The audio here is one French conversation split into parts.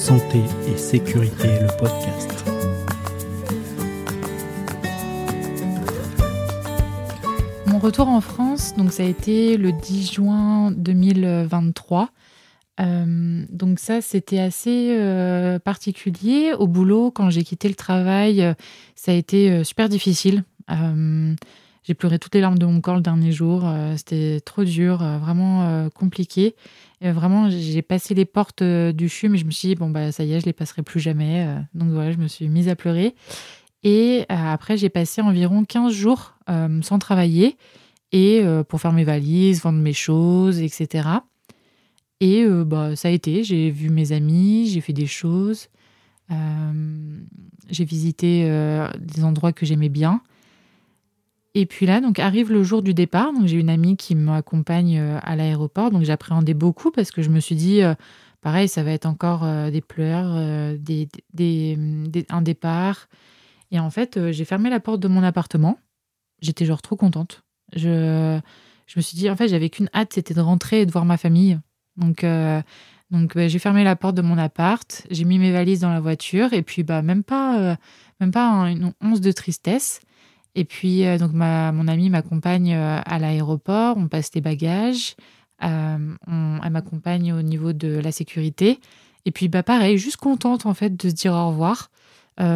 Santé et Sécurité, le podcast. Mon retour en France, donc ça a été le 10 juin 2023. Euh, donc ça, c'était assez euh, particulier. Au boulot, quand j'ai quitté le travail, euh, ça a été super difficile. j'ai pleuré toutes les larmes de mon corps le dernier jour. c'était trop dur, vraiment compliqué. Vraiment, j'ai passé les portes du CHU, mais je me suis dit, bon, bah ça y est, je les passerai plus jamais. donc voilà, je me suis mise à pleurer. Et après, j'ai passé environ 15 jours sans travailler et pour faire mes valises, vendre mes choses, etc. Et euh, bah, ça a été, j'ai vu mes amis, j'ai fait des choses, euh, j'ai visité euh, des endroits que j'aimais bien. Et puis là, donc arrive le jour du départ. Donc j'ai une amie qui m'accompagne à l'aéroport. Donc j'appréhendais beaucoup parce que je me suis dit, pareil, ça va être encore des pleurs, des, des, un départ. Et en fait, j'ai fermé la porte de mon appartement. J'étais genre trop contente. Je, je me suis dit, en fait, j'avais qu'une hâte, c'était de rentrer et de voir ma famille. Donc, euh, donc bah, j'ai fermé la porte de mon appart, j'ai mis mes valises dans la voiture et puis bah, même pas, euh, même pas une once de tristesse. Et puis euh, donc ma, mon amie m'accompagne à l'aéroport, on passe les bagages, elle m'accompagne au niveau de la sécurité. Et puis bah pareil, juste contente en fait de se dire au revoir. ouais,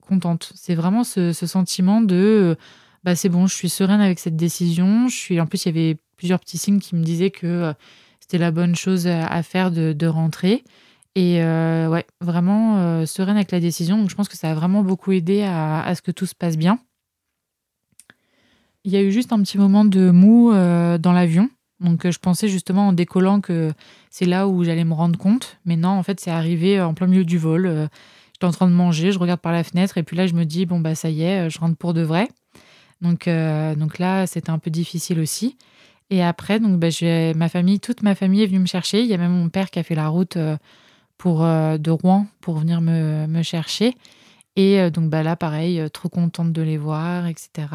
contente. C'est vraiment ce, ce, sentiment de bah c'est bon, je suis sereine avec cette décision. Je suis en plus il y avait plusieurs petits signes qui me disaient que euh, c'était la bonne chose à faire de, rentrer. Et euh, ouais, vraiment euh, sereine avec la décision. Donc je pense que ça a vraiment beaucoup aidé à, ce que tout se passe bien. Il y a eu juste un petit moment de mou dans l'avion. Donc je pensais justement en décollant que c'est là où j'allais me rendre compte. Mais non, en fait, c'est arrivé en plein milieu du vol. J'étais en train de manger, je regarde par la fenêtre et puis là, je me dis, bon, bah ça y est, je rentre pour de vrai. Donc, donc là, c'était un peu difficile aussi. Et après, donc, bah, ma famille, toute ma famille est venue me chercher. Il y a même mon père qui a fait la route euh, euh, de Rouen pour venir me, chercher. Et euh, donc bah, là, pareil, trop contente de les voir, etc.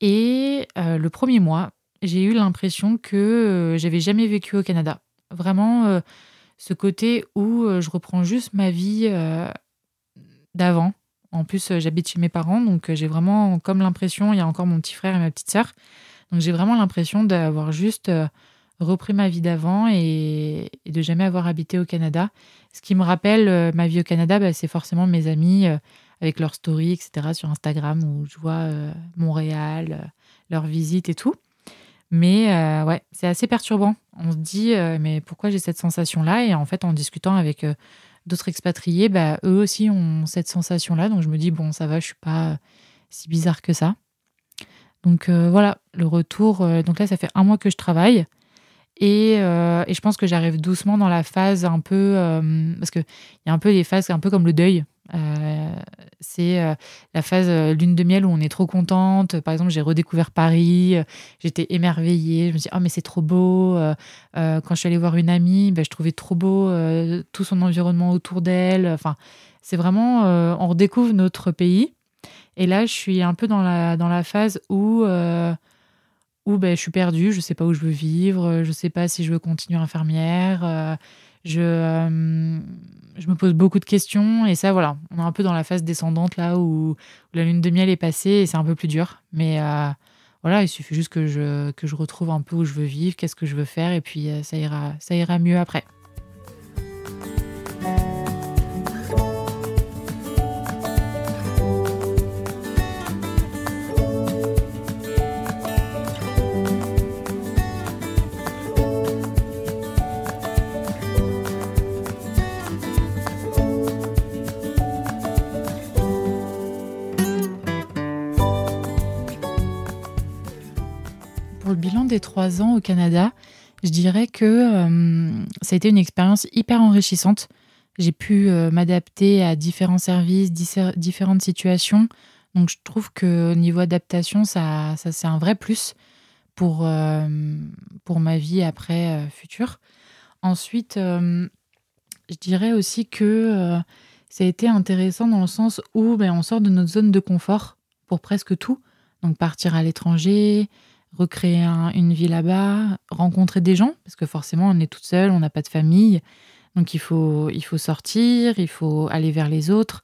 Et le premier mois, j'ai eu l'impression que j'avais jamais vécu au Canada. Vraiment, ce côté où je reprends juste ma vie d'avant. En plus, j'habite chez mes parents, donc j'ai vraiment comme l'impression, il y a encore mon petit frère et ma petite sœur. Donc j'ai vraiment l'impression d'avoir juste euh, repris ma vie d'avant et, de jamais avoir habité au Canada. Ce qui me rappelle euh, ma vie au Canada, bah, c'est forcément mes amis euh, avec leurs stories, etc. sur Instagram où je vois Montréal, leurs visites et tout. Mais ouais, c'est assez perturbant. On se dit, mais pourquoi j'ai cette sensation-là? Et en fait, en discutant avec d'autres expatriés, bah, eux aussi ont cette sensation-là. Donc je me dis, bon, ça va, je suis pas si bizarre que ça. Donc euh, voilà, le retour. Euh, donc là, ça fait un mois que je travaille. Et, euh, et je pense que j'arrive doucement dans la phase un peu. parce qu'il y a un peu des phases un peu comme le deuil. c'est la phase lune de miel où on est trop contente. Par exemple, j'ai redécouvert Paris, j'étais émerveillée. Je me dis, oh, mais c'est trop beau. quand je suis allée voir une amie, ben, je trouvais trop beau tout son environnement autour d'elle. Enfin, c'est vraiment, on redécouvre notre pays. Et là, je suis un peu dans la, dans la phase où, euh, où ben, je suis perdue, je ne sais pas où je veux vivre, je ne sais pas si je veux continuer infirmière. Euh, je, euh, je me pose beaucoup de questions. Et ça, voilà, on est un peu dans la phase descendante là où, la lune de miel est passée et c'est un peu plus dur. Mais voilà, il suffit juste que je, que je retrouve un peu où je veux vivre, qu'est-ce que je veux faire, et puis ça, ira, ça ira mieux après. Des trois ans au Canada, je dirais que euh, ça a été une expérience hyper enrichissante. J'ai pu euh, m'adapter à différents services, différentes situations. Donc je trouve que au niveau adaptation, ça, ça c'est un vrai plus pour, euh, pour ma vie après future. Ensuite, je dirais aussi que ça a été intéressant dans le sens où ben, on sort de notre zone de confort pour presque tout. Donc partir à l'étranger, recréer une vie là-bas, rencontrer des gens, parce que forcément on est toute seule, on n'a pas de famille, donc il faut, il faut sortir, il faut aller vers les autres,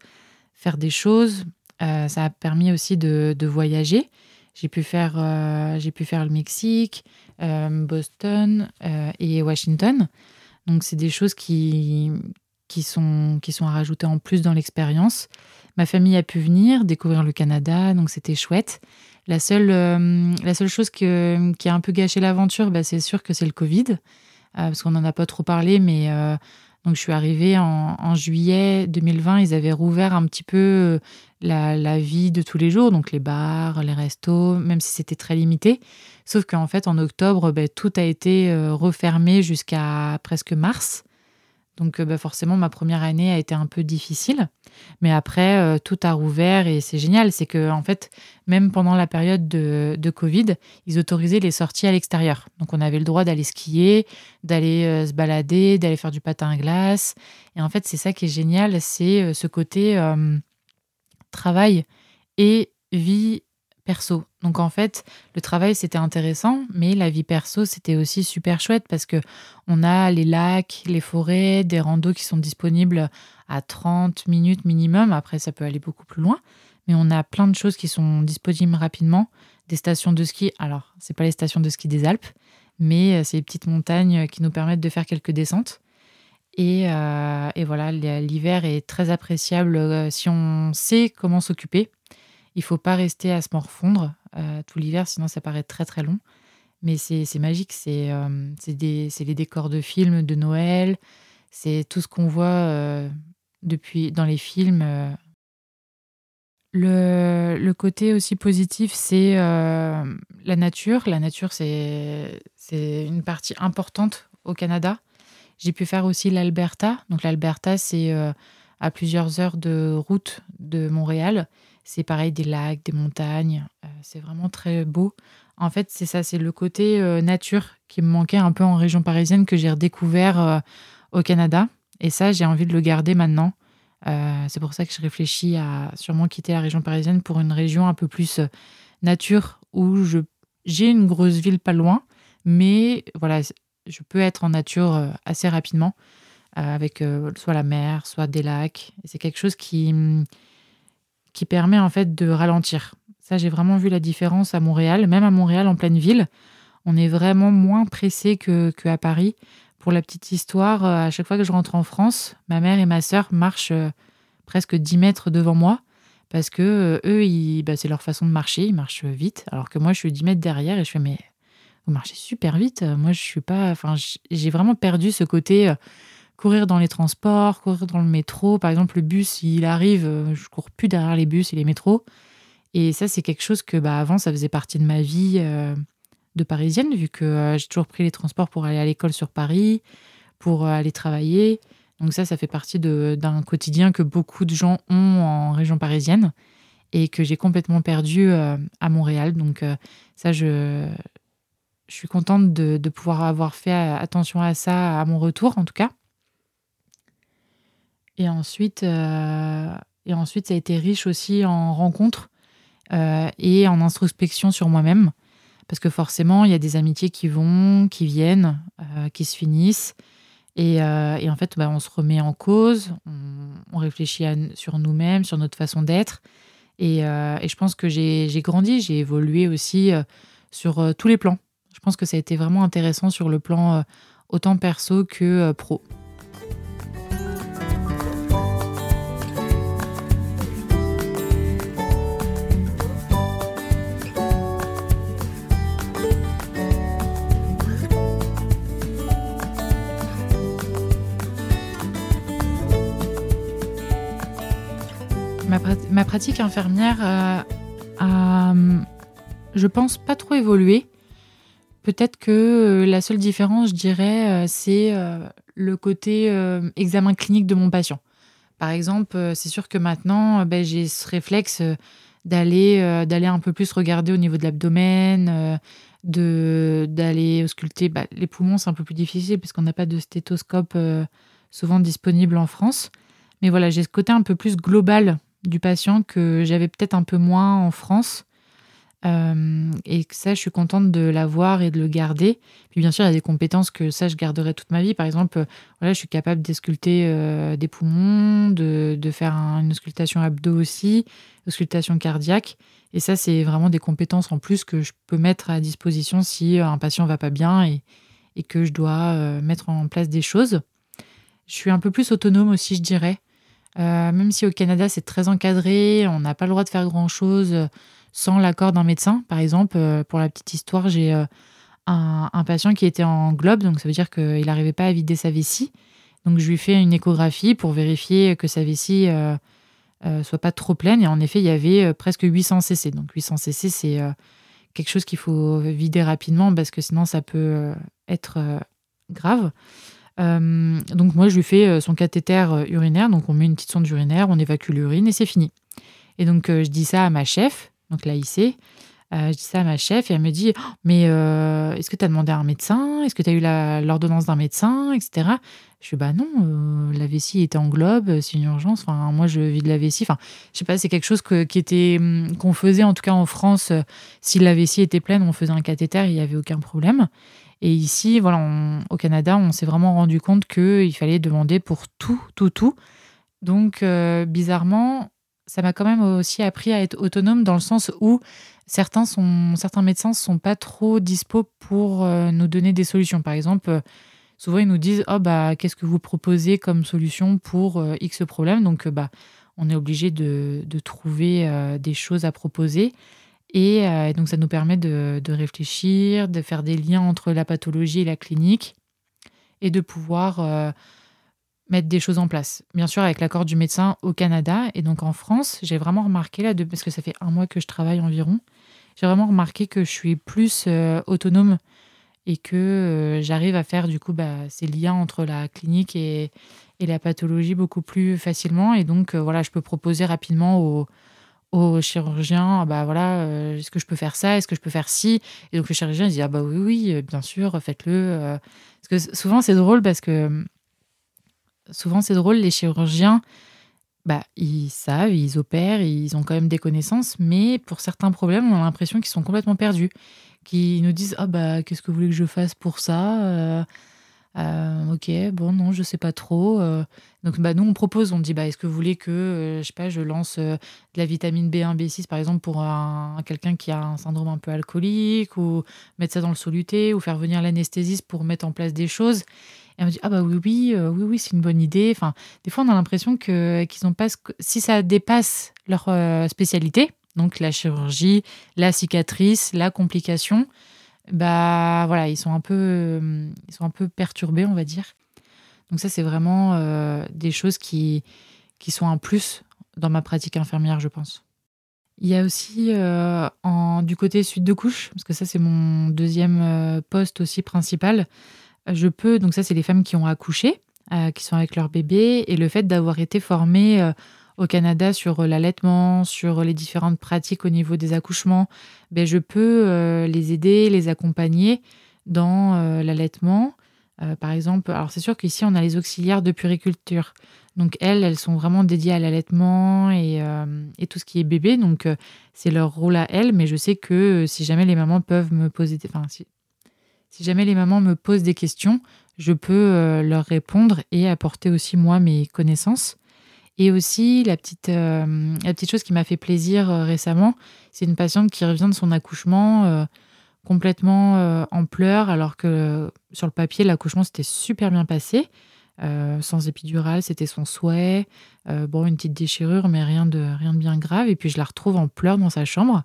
faire des choses. Euh, ça a permis aussi de, voyager. J'ai pu, faire, euh, j'ai pu faire le Mexique, euh, Boston et Washington. Donc c'est des choses qui, qui, sont, qui sont à rajouter en plus dans l'expérience. Ma famille a pu venir découvrir le Canada, donc c'était chouette. La seule, la seule chose qui a un peu gâché l'aventure, bah, c'est sûr que c'est le Covid. Euh, parce qu'on n'en a pas trop parlé, mais euh, donc je suis arrivée en, juillet 2020, ils avaient rouvert un petit peu euh, la, vie de tous les jours, donc les bars, les restos, même si c'était très limité. Sauf qu'en fait, en octobre, ben, tout a été refermé jusqu'à presque mars. Donc bah, forcément, ma première année a été un peu difficile. Mais après, euh, tout a rouvert et c'est génial. C'est que, en fait, même pendant la période de, Covid, ils autorisaient les sorties à l'extérieur. Donc, on avait le droit d'aller skier, d'aller euh, se balader, d'aller faire du patin à glace. Et en fait, c'est ça qui est génial c'est euh, ce côté travail et vie perso. Donc en fait, le travail c'était intéressant, mais la vie perso c'était aussi super chouette parce que on a les lacs, les forêts, des randos qui sont disponibles à 30 minutes minimum. Après, ça peut aller beaucoup plus loin, mais on a plein de choses qui sont disponibles rapidement. Des stations de ski. Alors, c'est pas les stations de ski des Alpes, mais euh, c'est les petites montagnes qui nous permettent de faire quelques descentes. Et, euh, voilà, l'hiver est très appréciable euh, si on sait comment s'occuper. Il faut pas rester à se morfondre tout l'hiver, sinon ça paraît très très long. Mais c'est magique, c'est les décors de films de Noël, c'est tout ce qu'on voit depuis dans les films. Euh. Le, le, côté aussi positif, c'est euh, la nature. La nature, c'est une partie importante au Canada. J'ai pu faire aussi l'Alberta. Donc l'Alberta, c'est euh, à plusieurs heures de route de Montréal. C'est pareil, des lacs, des montagnes. c'est vraiment très beau. En fait, c'est ça, c'est le côté nature qui me manquait un peu en région parisienne que j'ai redécouvert au Canada. Et ça, j'ai envie de le garder maintenant. Euh, c'est pour ça que je réfléchis à sûrement quitter la région parisienne pour une région un peu plus euh, nature où je, j'ai une grosse ville pas loin, mais voilà, je peux être en nature euh, assez rapidement avec soit la mer, soit des lacs. C'est quelque chose qui, qui permet en fait de ralentir. Ça, j'ai vraiment vu la différence à Montréal, même à Montréal en pleine ville. On est vraiment moins pressé que, à Paris. Pour la petite histoire, euh, à chaque fois que je rentre en France, ma mère et ma sœur marchent euh, presque 10 mètres devant moi parce que euh, eux, bah, c'est leur façon de marcher, ils marchent vite, alors que moi, je suis 10 mètres derrière et je fais mais vous marchez super vite. Moi, je suis pas, enfin, j'ai vraiment perdu ce côté courir dans les transports, courir dans le métro. Par exemple, le bus, il arrive, je cours plus derrière les bus et les métros. Et ça, c'est quelque chose que bah, avant, ça faisait partie de ma vie de parisienne, vu que euh, j'ai toujours pris les transports pour aller à l'école sur Paris, pour euh, aller travailler. Donc ça, ça fait partie d'un quotidien que beaucoup de gens ont en région parisienne et que j'ai complètement perdu euh, à Montréal. Donc ça, je, je suis contente de, pouvoir avoir fait attention à ça à mon retour, en tout cas. Et ensuite, et ensuite ça a été riche aussi en rencontres et en introspection sur moi-même. Parce que forcément, il y a des amitiés qui vont, qui viennent, euh, qui se finissent. Et, euh, en fait, bah, on se remet en cause, on, réfléchit sur nous-mêmes, sur notre façon d'être. Euh, et, je pense que j'ai grandi, j'ai évolué aussi sur tous les plans. Je pense que ça a été vraiment intéressant sur le plan autant perso que pro. Ma, pratique infirmière euh, a, je pense, pas trop évolué. Peut-être que euh, la seule différence, je dirais, euh, c'est le côté examen clinique de mon patient. Par exemple, c'est sûr que maintenant, ben, j'ai ce réflexe d'aller un peu plus regarder au niveau de l'abdomen, d'aller ausculter bah, les poumons, c'est un peu plus difficile parce qu'on n'a pas de stéthoscope souvent disponible en France. Mais voilà, j'ai ce côté un peu plus global du patient que j'avais peut-être un peu moins en France. Euh, et que ça, je suis contente de l'avoir et de le garder. Puis bien sûr, il y a des compétences que ça, je garderai toute ma vie. Par exemple, je suis capable d'esculter des poumons, de, faire une auscultation abdo aussi, auscultation cardiaque. Et ça, c'est vraiment des compétences en plus que je peux mettre à disposition si un patient va pas bien et, et que je dois mettre en place des choses. Je suis un peu plus autonome aussi, je dirais. Euh, même si au Canada, c'est très encadré, on n'a pas le droit de faire grand-chose euh, sans l'accord d'un médecin. Par exemple, euh, pour la petite histoire, j'ai un, patient qui était en globe, donc ça veut dire qu'il n'arrivait pas à vider sa vessie. Donc je lui fais une échographie pour vérifier que sa vessie soit pas trop pleine. Et en effet, il y avait presque 800 cc. Donc 800 cc, c'est quelque chose qu'il faut vider rapidement parce que sinon ça peut être grave. Euh, donc moi, je lui fais euh, son cathéter euh, urinaire. Donc on met une petite sonde urinaire, on évacue l'urine et c'est fini. Et donc je dis ça à ma chef, donc l'AIC. je dis ça à ma chef et elle me dit oh, Mais est-ce que tu as demandé à un médecin? Est-ce que tu as eu l'ordonnance d'un médecin? Etc. Je dis Bah non, la vessie était en globe, c'est une urgence. Enfin, moi, je vis de la vessie. Enfin, je sais pas, c'est quelque chose qui était hum, qu'on faisait en tout cas en France. si la vessie était pleine, on faisait un cathéter, il n'y avait aucun problème. Et ici, voilà, au Canada, on s'est vraiment rendu compte qu'il fallait demander pour tout, tout, tout. Donc, euh, bizarrement, ça m'a quand même aussi appris à être autonome dans le sens où certains, médecins ne sont pas trop dispo pour euh, nous donner des solutions. Par exemple, souvent ils nous disent Oh, bah, qu'est-ce que vous proposez comme solution pour euh, X problème? Donc, bah, on est obligé de trouver des choses à proposer. Euh, et donc, ça nous permet de, réfléchir, de faire des liens entre la pathologie et la clinique et de pouvoir euh, mettre des choses en place. Bien sûr, avec l'accord du médecin au Canada et donc en France, j'ai vraiment remarqué là, parce que ça fait un mois que je travaille environ, j'ai vraiment remarqué que je suis plus euh, autonome et que j'arrive à faire du coup bah, ces liens entre la clinique et, et, la pathologie beaucoup plus facilement. Et donc, voilà, je peux proposer rapidement aux au chirurgien, ah bah voilà, euh, est-ce que je peux faire ça, est-ce que je peux faire ci? Et donc le chirurgien il dit ah bah oui oui, euh, bien sûr, faites-le. Euh. Parce que souvent c'est drôle parce que souvent c'est drôle les chirurgiens, bah ils savent, ils opèrent, ils ont quand même des connaissances, mais pour certains problèmes on a l'impression qu'ils sont complètement perdus, qu'ils nous disent ah bah qu'est-ce que vous voulez que je fasse pour ça euh, ok, bon, non, je sais pas trop. Euh. donc, bah, nous, on propose, on dit, bah, est-ce que vous voulez que, euh, je sais pas, je lance de la vitamine B1, B6, par exemple, pour un, quelqu'un qui a un syndrome un peu alcoolique, ou mettre ça dans le soluté, ou faire venir l'anesthésiste pour mettre en place des choses? Et on me dit, ah bah oui, oui, oui, oui, c'est une bonne idée. Enfin, des fois, on a l'impression que, qu'ils ont pas, si ça dépasse leur spécialité, donc la chirurgie, la cicatrice, la complication, bah voilà, ils sont un peu, euh, ils sont un peu perturbés, on va dire. Donc ça, c'est vraiment euh, des choses qui, qui sont un plus dans ma pratique infirmière, je pense. Il y a aussi euh, en, du côté suite de couche, parce que ça c'est mon deuxième poste aussi principal. Je peux, donc ça c'est les femmes qui ont accouché, qui sont avec leur bébé, et le fait d'avoir été formée au Canada sur euh, l'allaitement, sur les différentes pratiques au niveau des accouchements, ben, je peux euh, les aider, les accompagner dans euh, l'allaitement. par exemple, alors c'est sûr qu'ici on a les auxiliaires de puriculture. Donc elles, elles sont vraiment dédiées à l'allaitement et, tout ce qui est bébé. Donc c'est leur rôle à elles. Mais je sais que si jamais les mamans peuvent me poser, enfin si, si jamais les mamans me posent des questions, je peux leur répondre et apporter aussi moi mes connaissances. Et aussi, la petite, euh, la petite chose qui m'a fait plaisir euh, récemment, c'est une patiente qui revient de son accouchement euh, complètement en pleurs, alors que sur le papier, l'accouchement s'était super bien passé. sans épidural, c'était son souhait. bon, une petite déchirure, mais rien de, rien de bien grave. Et puis je la retrouve en pleurs dans sa chambre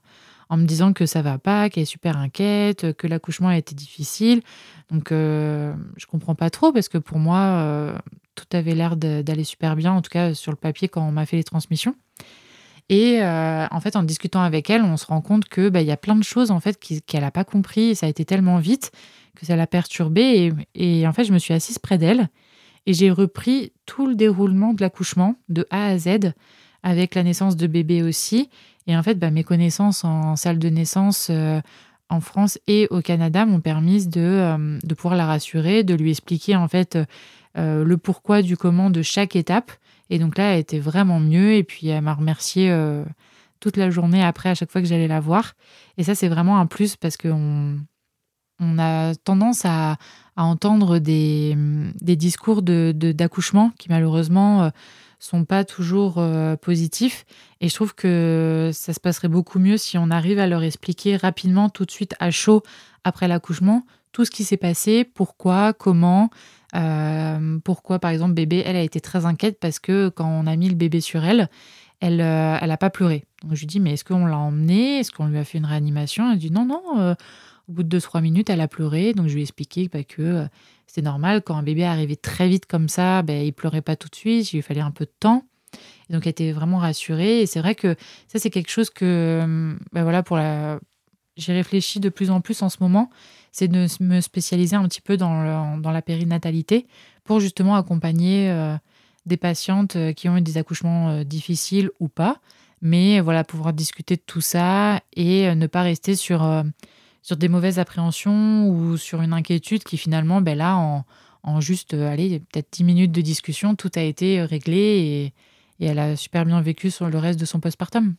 en me disant que ça va pas, qu'elle est super inquiète, que l'accouchement a été difficile. Donc euh, je comprends pas trop parce que pour moi euh, tout avait l'air d'aller super bien, en tout cas sur le papier quand on m'a fait les transmissions. Et euh, en fait, en discutant avec elle, on se rend compte que bah, il y a plein de choses en fait qu'elle n'a pas compris et ça a été tellement vite que ça l'a perturbée. Et, et, en fait, je me suis assise près d'elle et j'ai repris tout le déroulement de l'accouchement de A à Z avec la naissance de bébé aussi. Et en fait, bah, mes connaissances en salle de naissance euh, en France et au Canada m'ont permis de, euh, de, pouvoir la rassurer, de lui expliquer en fait euh, le pourquoi du comment de chaque étape. Et donc là, elle était vraiment mieux. Et puis, elle m'a remercié toute la journée après à chaque fois que j'allais la voir. Et ça, c'est vraiment un plus parce qu'on on a tendance à, entendre des, discours d'accouchement de, qui malheureusement euh, sont pas toujours euh, positifs. Et je trouve que ça se passerait beaucoup mieux si on arrive à leur expliquer rapidement, tout de suite à chaud après l'accouchement, tout ce qui s'est passé, pourquoi, comment. Euh, pourquoi, par exemple, bébé, elle a été très inquiète parce que quand on a mis le bébé sur elle, elle n'a pas pleuré. Donc je lui dis, mais est-ce qu'on l'a emmenée? Est-ce qu'on lui a fait une réanimation? Elle dit, non, non, au bout de 2-3 minutes, elle a pleuré. Donc, je lui ai expliqué bah, que euh, c'était normal. Quand un bébé arrivait très vite comme ça, ben, il pleurait pas tout de suite. Il lui fallait un peu de temps. Et donc, elle était vraiment rassurée. Et c'est vrai que ça, c'est quelque chose que, ben, voilà, pour la. J'ai réfléchi de plus en plus en ce moment, c'est de me spécialiser un petit peu dans, dans la périnatalité pour justement accompagner euh, des patientes euh, qui ont eu des accouchements difficiles ou pas, mais voilà, pouvoir discuter de tout ça et ne pas rester sur sur des mauvaises appréhensions ou sur une inquiétude qui finalement, ben là, en, juste, euh, allez, peut-être 10 minutes de discussion, tout a été réglé et, elle a super bien vécu sur le reste de son postpartum.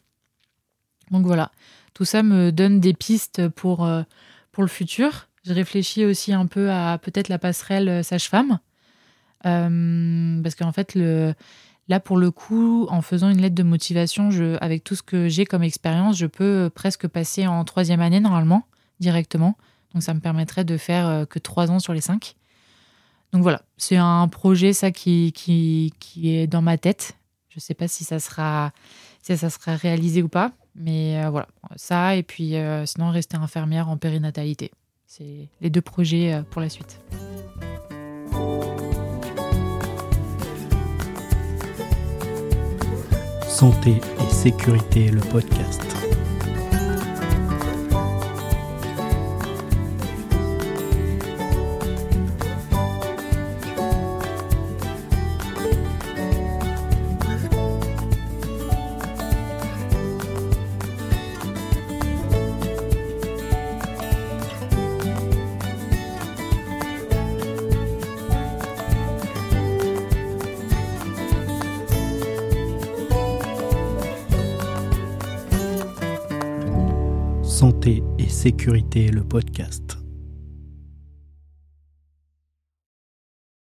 Donc voilà, tout ça me donne des pistes pour, euh, pour le futur. Je réfléchis aussi un peu à peut-être la passerelle euh, sage-femme. parce qu'en fait, le, là, pour le coup, en faisant une lettre de motivation, je, avec tout ce que j'ai comme expérience, je peux presque passer en troisième année normalement directement. Donc ça me permettrait de faire euh, que trois ans sur les cinq. Donc voilà, c'est un projet ça qui, qui, qui, est dans ma tête. Je ne sais pas si ça sera si ça sera réalisé ou pas, mais euh, voilà ça et puis euh, sinon rester infirmière en périnatalité. C'est les deux projets pour la suite. Santé et sécurité, le podcast. Et sécurité, le podcast.